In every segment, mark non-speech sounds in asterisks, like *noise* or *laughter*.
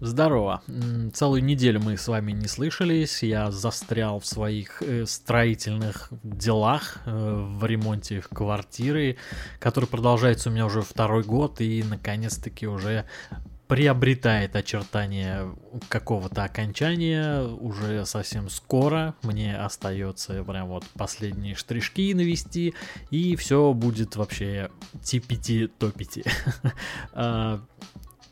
Здорово. Целую неделю мы с вами не слышались. Я застрял в своих э, строительных делах э, в ремонте квартиры, который продолжается у меня уже второй год и наконец-таки уже приобретает очертания какого-то окончания уже совсем скоро. Мне остается прям вот последние штришки навести, и все будет вообще типити-топити. *laughs*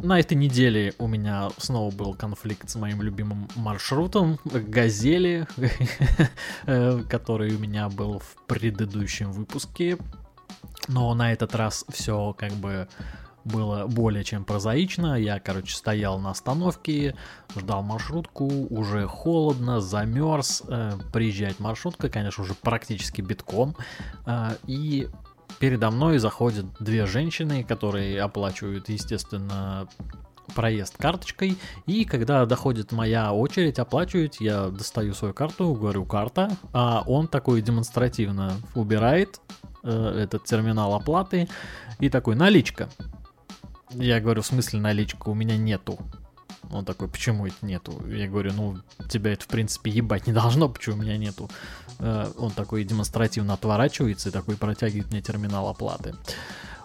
На этой неделе у меня снова был конфликт с моим любимым маршрутом Газели, *laughs* э, который у меня был в предыдущем выпуске. Но на этот раз все как бы было более чем прозаично. Я, короче, стоял на остановке, ждал маршрутку, уже холодно, замерз. Э, приезжает маршрутка, конечно, уже практически битком. Э, и передо мной заходят две женщины, которые оплачивают, естественно, проезд карточкой, и когда доходит моя очередь оплачивать, я достаю свою карту, говорю карта, а он такой демонстративно убирает э, этот терминал оплаты и такой наличка. Я говорю, в смысле наличка, у меня нету. Он такой, почему это нету? Я говорю, ну, тебя это, в принципе, ебать не должно, почему у меня нету. Э, он такой демонстративно отворачивается и такой протягивает мне терминал оплаты.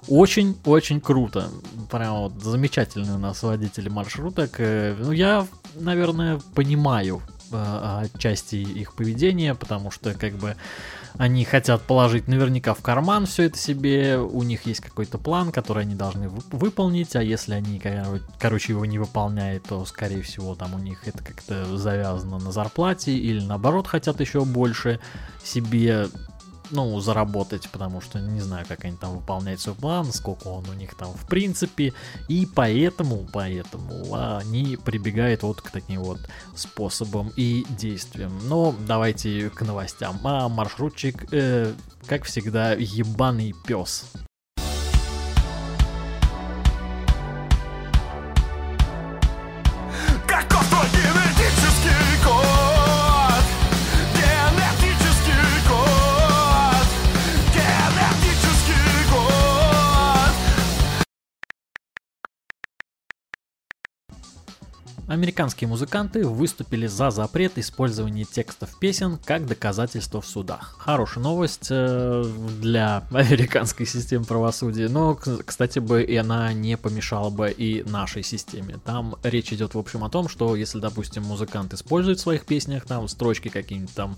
Очень-очень круто. Прям вот замечательные у нас водители маршруток. Ну, я, наверное, понимаю э, части их поведения, потому что, как бы, они хотят положить наверняка в карман все это себе, у них есть какой-то план, который они должны выполнить, а если они, короче, его не выполняют, то, скорее всего, там у них это как-то завязано на зарплате, или наоборот хотят еще больше себе ну, заработать, потому что не знаю, как они там выполняют свой план, сколько он у них там в принципе, и поэтому, поэтому они прибегают вот к таким вот способам и действиям. Но давайте к новостям. А маршрутчик, э, как всегда, ебаный пес. Американские музыканты выступили за запрет использования текстов песен как доказательство в судах. Хорошая новость э, для *laughs* американской системы правосудия, но, кстати, бы и она не помешала бы и нашей системе. Там речь идет, в общем, о том, что если, допустим, музыкант использует в своих песнях там строчки какие-нибудь там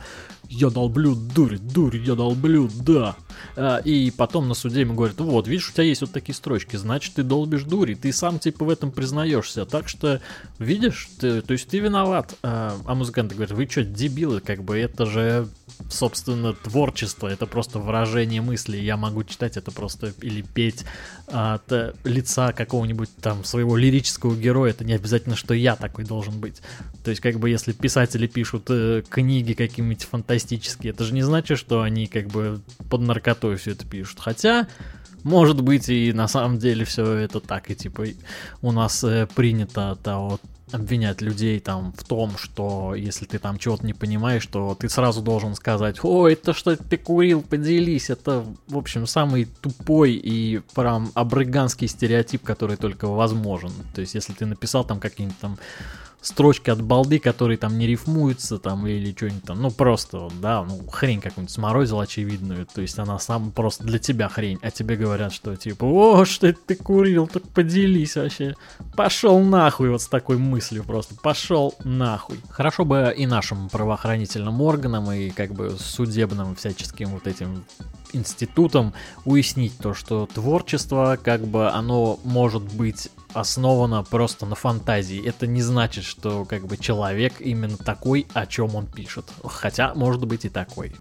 «Я долблю, дурь, дурь, я долблю, да», э, и потом на суде ему говорят, вот, видишь, у тебя есть вот такие строчки, значит, ты долбишь дури, ты сам, типа, в этом признаешься, так что, видишь, видишь, ты, то есть ты виноват. А, а музыканты говорят, вы что, дебилы, как бы это же, собственно, творчество, это просто выражение мысли. Я могу читать это просто или петь от лица какого-нибудь там своего лирического героя. Это не обязательно, что я такой должен быть. То есть, как бы, если писатели пишут э, книги какие-нибудь фантастические, это же не значит, что они как бы под наркотой все это пишут. Хотя, может быть, и на самом деле все это так, и типа у нас э, принято того обвинять людей там в том, что если ты там чего-то не понимаешь, то ты сразу должен сказать, о, это что ты курил, поделись, это, в общем, самый тупой и прям абрыганский стереотип, который только возможен. То есть, если ты написал там какие-нибудь там строчки от балды, которые там не рифмуются там или что-нибудь там, ну просто, да, ну хрень какую-нибудь сморозил очевидную, то есть она сам просто для тебя хрень, а тебе говорят, что типа, о, что это ты курил, так поделись вообще, пошел нахуй вот с такой мыслью просто, пошел нахуй. Хорошо бы и нашим правоохранительным органам и как бы судебным всяческим вот этим институтом уяснить то, что творчество, как бы оно может быть основано просто на фантазии. Это не значит, что как бы человек именно такой, о чем он пишет. Хотя, может быть и такой.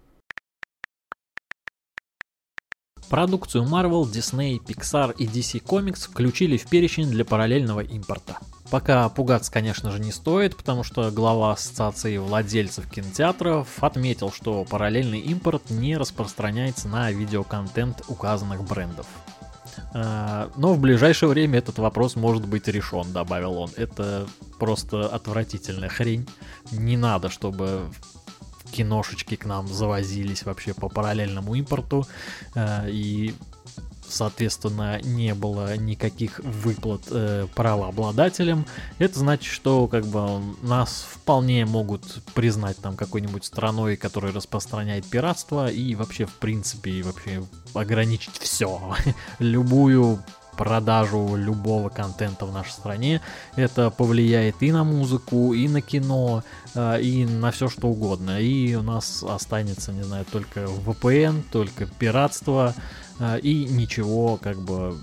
Продукцию Marvel, Disney, Pixar и DC Comics включили в перечень для параллельного импорта. Пока пугаться, конечно же, не стоит, потому что глава Ассоциации владельцев кинотеатров отметил, что параллельный импорт не распространяется на видеоконтент указанных брендов. А, но в ближайшее время этот вопрос может быть решен, добавил он. Это просто отвратительная хрень. Не надо, чтобы киношечки к нам завозились вообще по параллельному импорту. А, и соответственно, не было никаких выплат э, правообладателям, это значит, что как бы нас вполне могут признать там какой-нибудь страной, которая распространяет пиратство и вообще в принципе и вообще ограничить все, *laughs* любую продажу любого контента в нашей стране. Это повлияет и на музыку, и на кино, э, и на все что угодно. И у нас останется, не знаю, только VPN, только пиратство, и ничего как бы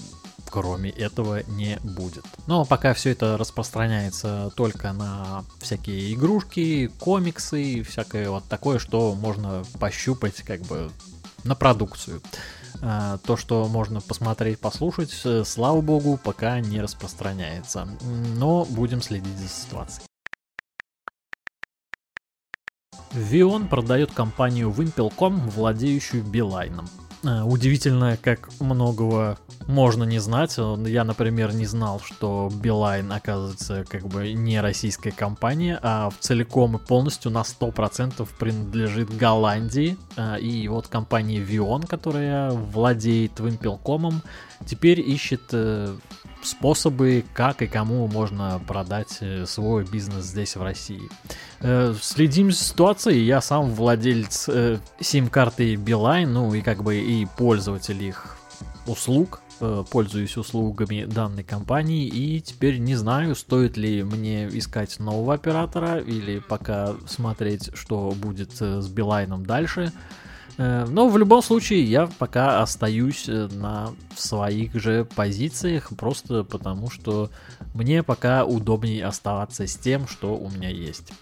кроме этого не будет. Но пока все это распространяется только на всякие игрушки, комиксы, всякое вот такое, что можно пощупать как бы на продукцию. А, то, что можно посмотреть, послушать, э, слава богу, пока не распространяется. Но будем следить за ситуацией. Вион продает компанию Wimpel.com, владеющую Билайном. Э, удивительно, как многого можно не знать. Я, например, не знал, что Билайн, оказывается, как бы не российская компания, а целиком и полностью на 100% принадлежит Голландии. Э, и вот компания Vion, которая владеет Wimpelcom, теперь ищет э, способы, как и кому можно продать э, свой бизнес здесь, в России. Э, следим за ситуацией. Я сам владелец э, сим-карты Билайн, ну и как бы и пользователь их услуг пользуюсь услугами данной компании и теперь не знаю, стоит ли мне искать нового оператора или пока смотреть, что будет с Билайном дальше. Э, но в любом случае я пока остаюсь э, на своих же позициях, просто потому что мне пока удобнее оставаться с тем, что у меня есть.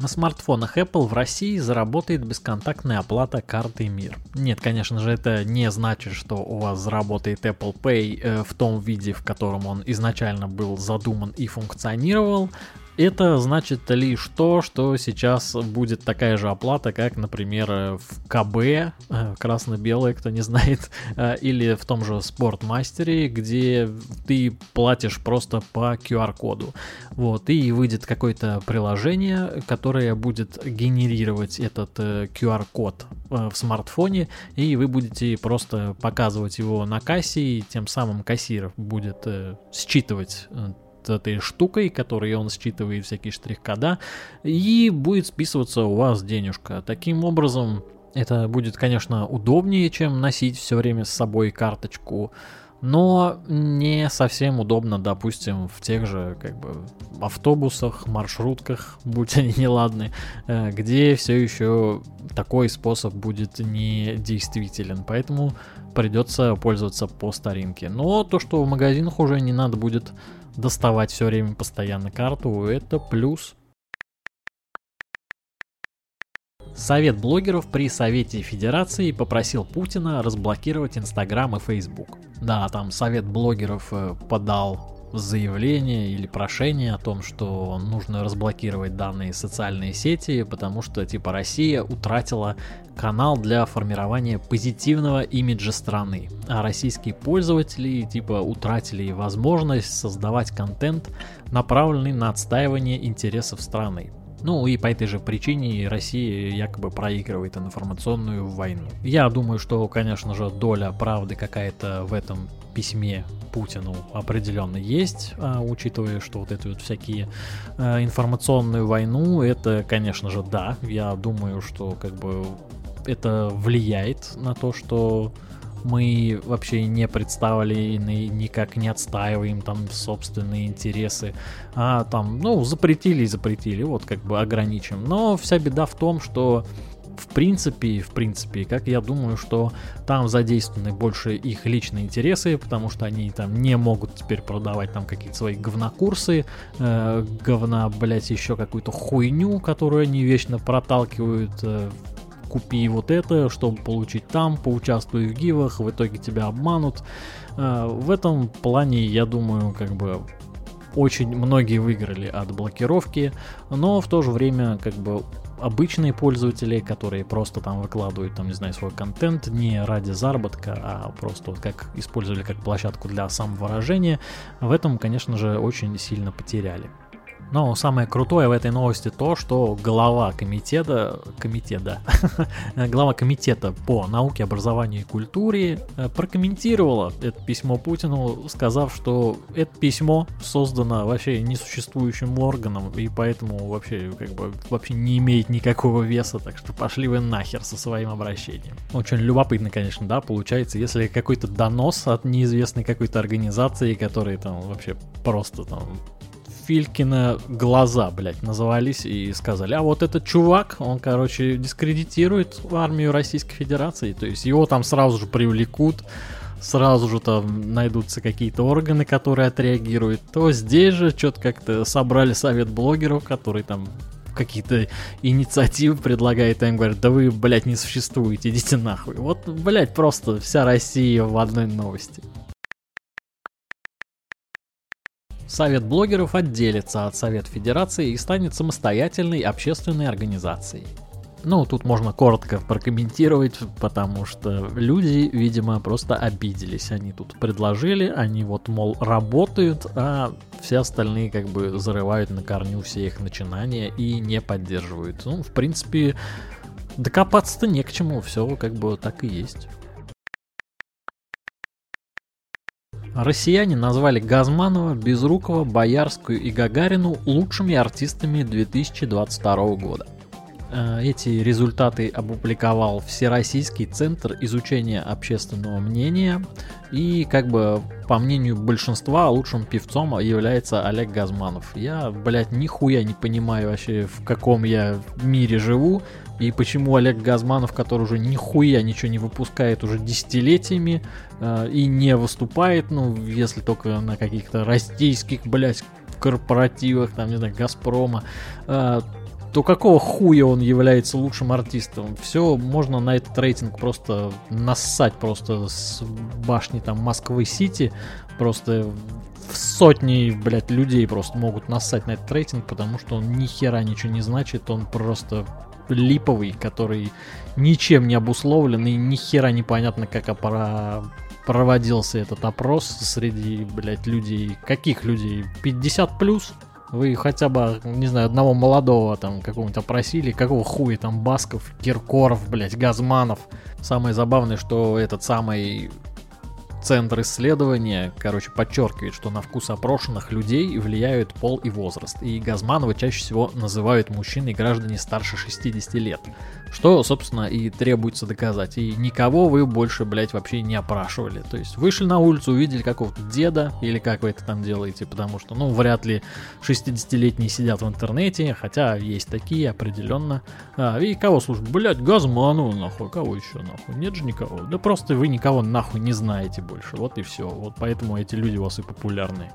На смартфонах Apple в России заработает бесконтактная оплата картой МИР. Нет, конечно же, это не значит, что у вас заработает Apple Pay э, в том виде, в котором он изначально был задуман и функционировал. Это значит лишь то, что сейчас будет такая же оплата, как, например, в КБ, э, красно-белое, кто не знает, э, или в том же Спортмастере, где ты платишь просто по QR-коду. Вот, и выйдет какое-то приложение, которое будет генерировать этот QR-код э, в смартфоне, и вы будете просто показывать его на кассе, и тем самым кассир будет считывать этой штукой, которой он считывает всякие штрих-кода, и будет списываться у вас денежка. Таким образом, это будет, конечно, удобнее, чем носить все время с собой карточку, но не совсем удобно, допустим, в тех же как бы автобусах, маршрутках, *laughs* будь они неладны, э, где все еще такой способ будет не действителен, поэтому придется пользоваться по старинке. Но то, что в магазинах уже не надо будет доставать все время постоянно карту, это плюс. Совет блогеров при Совете Федерации попросил Путина разблокировать Инстаграм и Фейсбук. Да, там Совет блогеров э, подал заявление или прошение о том, что нужно разблокировать данные социальные сети, потому что типа Россия утратила канал для формирования позитивного имиджа страны, а российские пользователи типа утратили возможность создавать контент, направленный на отстаивание интересов страны. Ну и по этой же причине Россия якобы проигрывает информационную войну. Я думаю, что, конечно же, доля правды какая-то в этом письме Путину определенно есть, а, учитывая, что вот эти вот всякие а, информационную войну, это, конечно же, да. Я думаю, что как бы это влияет на то, что мы вообще не представлены, никак не отстаиваем там собственные интересы, а там, ну, запретили и запретили, вот как бы ограничим. Но вся беда в том, что в принципе, в принципе, как я думаю, что там задействованы больше их личные интересы, потому что они там не могут теперь продавать там какие-то свои говнокурсы, э, говна, блять, еще какую-то хуйню, которую они вечно проталкивают э, купи вот это, чтобы получить там, поучаствуй в гивах, в итоге тебя обманут. Э, в этом плане, я думаю, как бы очень многие выиграли от блокировки, но в то же время как бы обычные пользователи, которые просто там выкладывают, там, не знаю, свой контент не ради заработка, а просто вот как использовали как площадку для самовыражения, в этом, конечно же, очень сильно потеряли. Но самое крутое в этой новости то, что глава комитета, комитета, *laughs* глава комитета по науке, образованию и культуре э, прокомментировала это письмо Путину, сказав, что это письмо создано вообще несуществующим органом, и поэтому вообще как бы вообще не имеет никакого веса, так что пошли вы нахер со своим обращением. Очень любопытно, конечно, да, получается, если какой-то донос от неизвестной какой-то организации, которые там вообще просто там Филькина глаза, блядь, назывались и сказали, а вот этот чувак, он, короче, дискредитирует армию Российской Федерации, то есть его там сразу же привлекут, сразу же там найдутся какие-то органы, которые отреагируют, то здесь же что-то как-то собрали совет блогеров, которые там какие-то инициативы предлагает, и им говорят, да вы, блядь, не существуете, идите нахуй. Вот, блядь, просто вся Россия в одной новости. Совет блогеров отделится от Совет Федерации и станет самостоятельной общественной организацией. Ну, тут можно коротко прокомментировать, потому что люди, видимо, просто обиделись. Они тут предложили, они вот, мол, работают, а все остальные как бы зарывают на корню все их начинания и не поддерживают. Ну, в принципе, докопаться-то не к чему, все как бы так и есть. Россияне назвали Газманова, Безрукова, Боярскую и Гагарину лучшими артистами 2022 года. Э, эти результаты опубликовал Всероссийский центр изучения общественного мнения. И, как бы, по мнению большинства, лучшим певцом является Олег Газманов. Я, блядь, нихуя не понимаю вообще, в каком я мире живу. И почему Олег Газманов, который уже нихуя ничего не выпускает уже десятилетиями э, и не выступает, ну, если только на каких-то российских, блядь, корпоративах, там, не знаю, Газпрома, э, то какого хуя он является лучшим артистом? Все, можно на этот рейтинг просто нассать просто с башни там Москвы-Сити, просто в сотни, блядь, людей просто могут нассать на этот рейтинг, потому что он ни хера ничего не значит, он просто липовый, который ничем не обусловлен и ни хера непонятно, как опора проводился этот опрос среди, блядь, людей. Каких людей? 50 плюс? Вы хотя бы, не знаю, одного молодого там какого-нибудь опросили, какого хуя там Басков, Киркоров, блядь, Газманов. Самое забавное, что этот самый Центр исследования, короче, подчеркивает, что на вкус опрошенных людей влияют пол и возраст, и Газманова чаще всего называют мужчины и граждане старше 60 лет. Что, собственно, и требуется доказать. И никого вы больше, блядь, вообще не опрашивали. То есть вышли на улицу, увидели какого-то деда, или как вы это там делаете, потому что, ну, вряд ли 60-летние сидят в интернете, хотя есть такие определенно. А, и кого слушать? Блядь, Газману, нахуй, кого еще, нахуй? Нет же никого. Да просто вы никого нахуй не знаете больше, вот и все. Вот поэтому эти люди у вас и популярны.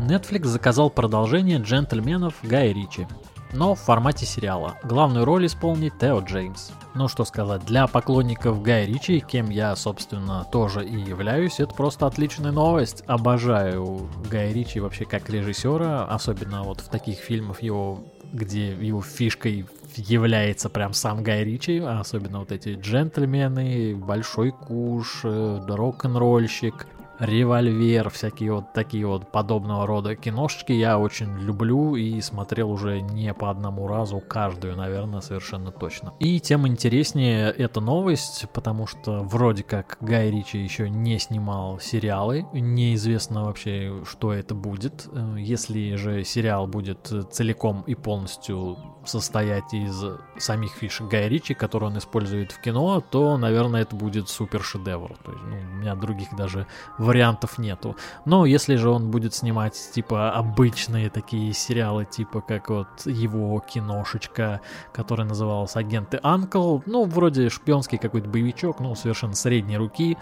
Netflix заказал продолжение «Джентльменов» Гая Ричи но в формате сериала. Главную роль исполнит Тео Джеймс. Ну что сказать, для поклонников Гая Ричи, кем я, собственно, тоже и являюсь, это просто отличная новость. Обожаю Гая Ричи вообще как режиссера, особенно вот в таких фильмах его, где его фишкой является прям сам Гай Ричи, особенно вот эти джентльмены, Большой Куш, э, Рок-н-ролльщик, Револьвер, всякие вот такие вот подобного рода киношечки я очень люблю и смотрел уже не по одному разу, каждую, наверное, совершенно точно. И тем интереснее эта новость, потому что вроде как Гай Ричи еще не снимал сериалы, неизвестно вообще, что это будет. Э, если же сериал будет целиком и полностью состоять из самих фишек Гая Ричи, которые он использует в кино, то, наверное, это будет супер шедевр. То есть, ну, у меня других даже вариантов нету. Но если же он будет снимать, типа, обычные такие сериалы, типа, как вот его киношечка, которая называлась «Агенты Анкл», ну, вроде шпионский какой-то боевичок, ну, совершенно средней руки,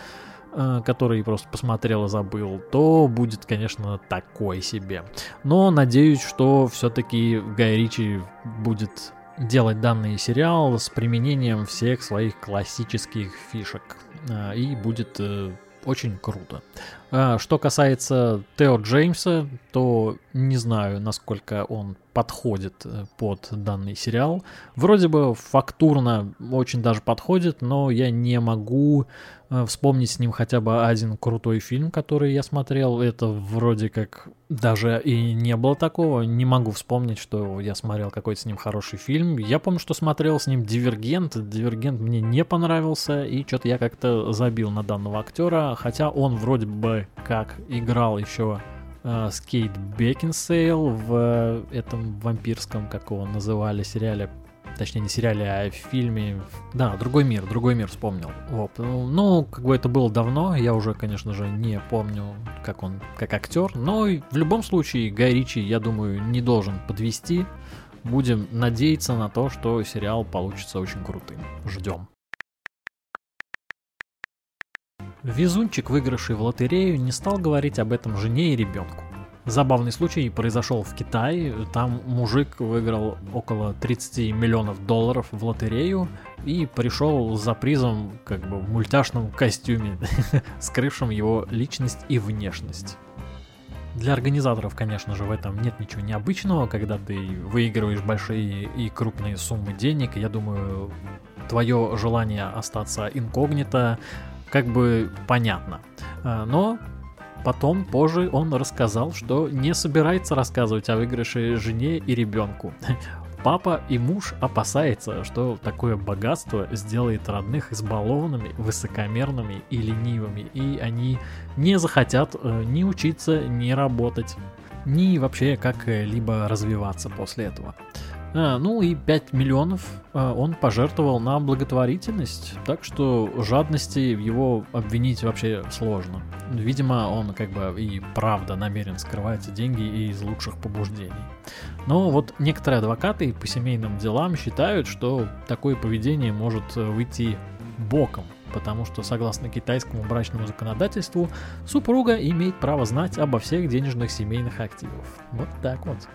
э, который просто посмотрел и забыл, то будет, конечно, такой себе. Но надеюсь, что все-таки Гай Ричи будет делать данный сериал с применением всех своих классических фишек. Э, и будет э, очень круто. А, что касается Тео Джеймса, то не знаю, насколько он подходит э, под данный сериал. Вроде бы фактурно очень даже подходит, но я не могу э, вспомнить с ним хотя бы один крутой фильм, который я смотрел. Это вроде как даже и не было такого. Не могу вспомнить, что я смотрел какой-то с ним хороший фильм. Я помню, что смотрел с ним «Дивергент». «Дивергент» мне не понравился, и что-то я как-то забил на данного актера, хотя он вроде бы как играл еще э, с Кейт Бекинсейл в э, этом вампирском, как его называли, сериале точнее не сериале, а фильме, да, «Другой мир», «Другой мир» вспомнил. Вот. Ну, как бы это было давно, я уже, конечно же, не помню, как он, как актер, но в любом случае Гай Ричи, я думаю, не должен подвести. Будем надеяться на то, что сериал получится очень крутым. Ждем. Везунчик, выигравший в лотерею, не стал говорить об этом жене и ребенку. Забавный случай произошел в Китае. Там мужик выиграл около 30 миллионов долларов в лотерею и пришел за призом как бы в мультяшном костюме, *laughs* скрывшем его личность и внешность. Для организаторов, конечно же, в этом нет ничего необычного, когда ты выигрываешь большие и крупные суммы денег. Я думаю, твое желание остаться инкогнито как бы понятно. А, но Потом, позже, он рассказал, что не собирается рассказывать о выигрыше жене и ребенку. *laughs* Папа и муж опасаются, что такое богатство сделает родных избалованными, высокомерными и ленивыми, и они не захотят э, ни учиться, ни работать, ни вообще как-либо развиваться после этого. А, ну и 5 миллионов а, он пожертвовал на благотворительность, так что жадности его обвинить вообще сложно. Видимо, он как бы и правда намерен скрывать деньги из лучших побуждений. Но вот некоторые адвокаты по семейным делам считают, что такое поведение может выйти боком, потому что согласно китайскому брачному законодательству супруга имеет право знать обо всех денежных семейных активах. Вот так вот.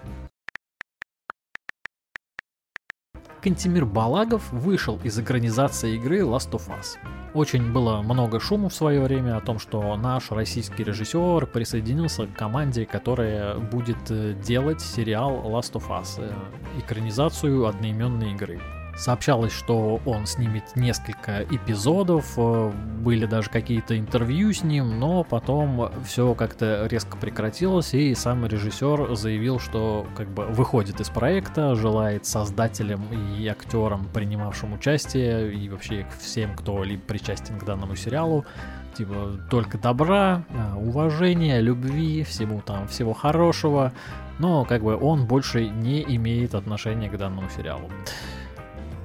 Кантимир Балагов вышел из экранизации игры Last of Us. Очень было много шума в свое время о том, что наш российский режиссер присоединился к команде, которая будет э, делать сериал Last of Us, э, экранизацию одноименной игры. Сообщалось, что он снимет несколько эпизодов, э, были даже какие-то интервью с ним, но потом все как-то резко прекратилось, и сам режиссер заявил, что как бы выходит из проекта, желает создателям и актерам, принимавшим участие, и вообще всем, кто либо причастен к данному сериалу, типа только добра, э, уважения, любви, всему там, всего хорошего, но как бы он больше не имеет отношения к данному сериалу.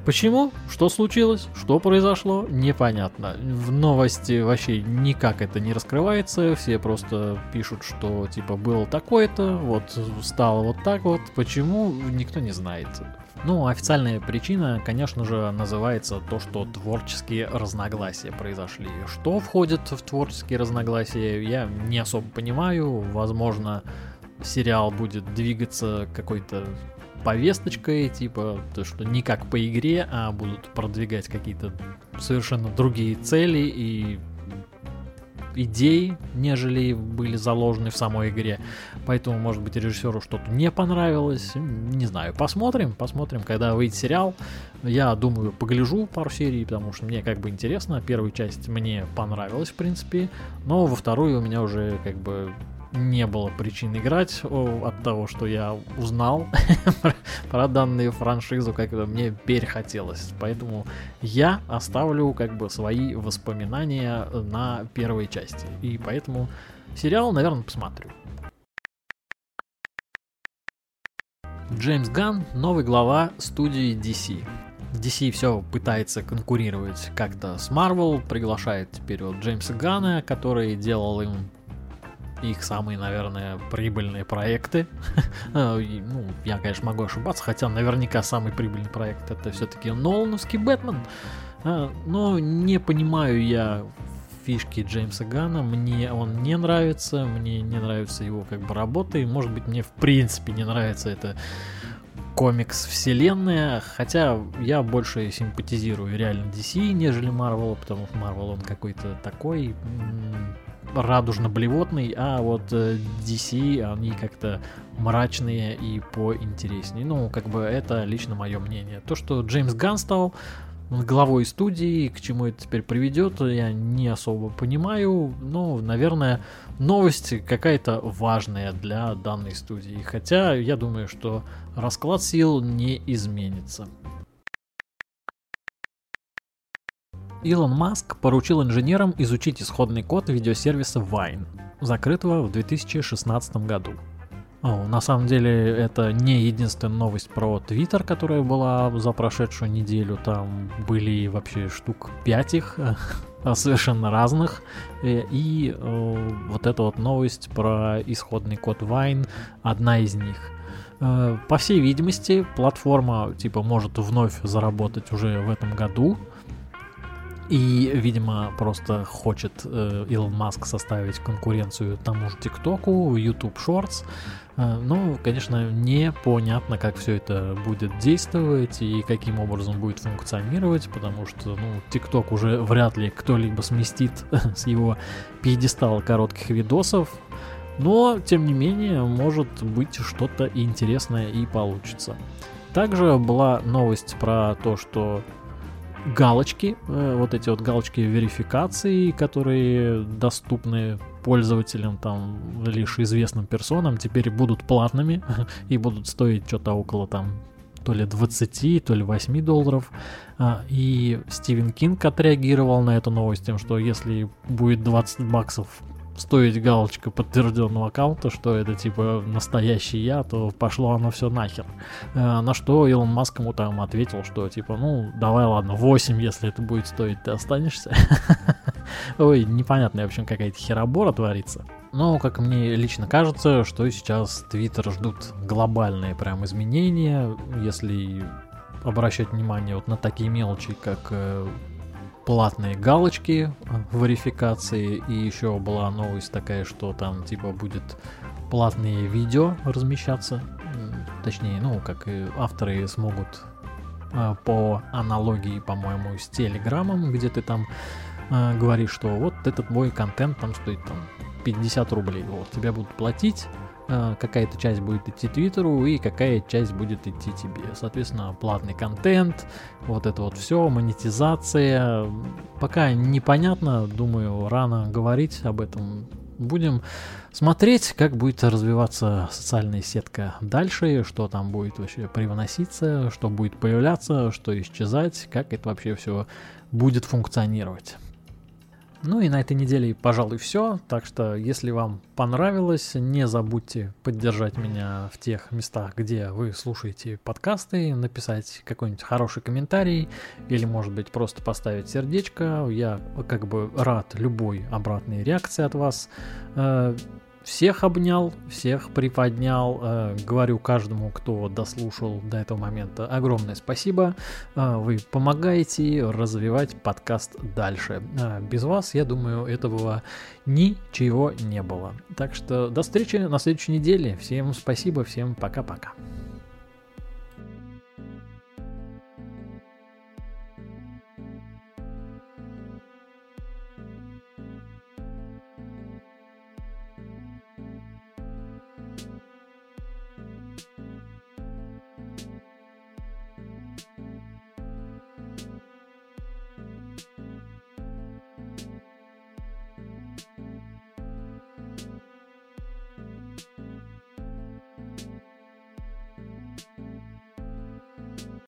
Почему? Что случилось? Что произошло? Непонятно. В новости вообще никак это не раскрывается. Все просто пишут, что типа было такое-то, вот стало вот так вот. Почему? Никто не знает. Ну, официальная причина, конечно же, называется то, что творческие разногласия произошли. Что входит в творческие разногласия, я не особо понимаю. Возможно, сериал будет двигаться какой-то повесточкой, типа, то, что не как по игре, а будут продвигать какие-то совершенно другие цели и идеи, нежели были заложены в самой игре. Поэтому, может быть, режиссеру что-то не понравилось. Не знаю, посмотрим, посмотрим, когда выйдет сериал. Я думаю, погляжу пару серий, потому что мне как бы интересно. Первую часть мне понравилась, в принципе, но во вторую у меня уже как бы не было причин играть от того, что я узнал *laughs* про данную франшизу, как мне перехотелось. Поэтому я оставлю как бы свои воспоминания на первой части. И поэтому сериал, наверное, посмотрю. Джеймс Ган, новый глава студии DC. DC все пытается конкурировать как-то с Marvel, приглашает теперь вот Джеймса Гана, который делал им их самые, наверное, прибыльные проекты. *laughs* А, ну, я, конечно, могу ошибаться, хотя наверняка самый прибыльный проект это все-таки Нолановский Бэтмен. А, но не понимаю я фишки Джеймса Гана, мне он не нравится, мне не нравится его как бы работы, может быть мне в принципе не нравится это комикс вселенная, хотя я больше симпатизирую реально DC, нежели Marvel, потому что Marvel он какой-то такой радужно-блевотный, а вот DC, они как-то мрачные и поинтереснее. Ну, как бы это лично мое мнение. То, что Джеймс Ганн стал главой студии, к чему это теперь приведет, я не особо понимаю. Но, наверное, новость какая-то важная для данной студии. Хотя я думаю, что расклад сил не изменится. Илон Маск поручил инженерам изучить исходный код видеосервиса Vine, закрытого в 2016 году. О, на самом деле это не единственная новость про Твиттер, которая была за прошедшую неделю. Там были вообще штук 5 их, *laughs* совершенно разных. Э, и э, вот эта вот новость про исходный код Vine, одна из них. Э, по всей видимости, платформа типа может вновь заработать уже в этом году. И, видимо, просто хочет э, Илон Маск составить конкуренцию тому же ТикТоку, YouTube Shorts. Э, ну, конечно, непонятно, как все это будет действовать и каким образом будет функционировать, потому что, ну, ТикТок уже вряд ли кто-либо сместит *laughs* с его пьедестала коротких видосов. Но, тем не менее, может быть что-то интересное и получится. Также была новость про то, что галочки, э, вот эти вот галочки верификации, которые доступны пользователям, там, лишь известным персонам, теперь будут платными *laughs* и будут стоить что-то около там то ли 20, то ли 8 долларов. А, и Стивен Кинг отреагировал на эту новость тем, что если будет 20 баксов стоить галочка подтвержденного аккаунта, что это типа настоящий я, то пошло оно все нахер. Э, на что Илон Маск ему там ответил, что типа, ну, давай ладно, 8, если это будет стоить, ты останешься. *laughs* Ой, непонятно, в общем, какая-то херобора творится. Но, как мне лично кажется, что сейчас Твиттер ждут глобальные прям изменения, если обращать внимание вот на такие мелочи, как э, платные галочки верификации, и еще была новость такая, что там типа будет платные видео размещаться, точнее, ну, как и авторы смогут э, по аналогии, по-моему, с Телеграмом, где ты там э, говоришь, что вот этот мой контент там стоит там 50 рублей, вот, тебя будут платить, какая-то часть будет идти Твиттеру и какая часть будет идти тебе. Соответственно, платный контент, вот это вот все, монетизация. Пока непонятно, думаю, рано говорить об этом. Будем смотреть, как будет развиваться социальная сетка дальше, что там будет вообще привноситься, что будет появляться, что исчезать, как это вообще все будет функционировать. Ну и на этой неделе, пожалуй, все. Так что, если вам понравилось, не забудьте поддержать меня в тех местах, где вы слушаете подкасты, написать какой-нибудь хороший комментарий или, может быть, просто поставить сердечко. Я как бы рад любой обратной реакции от вас. Всех обнял, всех приподнял. Э, говорю каждому, кто дослушал до этого момента, огромное спасибо. Э, вы помогаете развивать подкаст дальше. Э, без вас, я думаю, этого ничего не было. Так что до встречи на следующей неделе. Всем спасибо, всем пока-пока.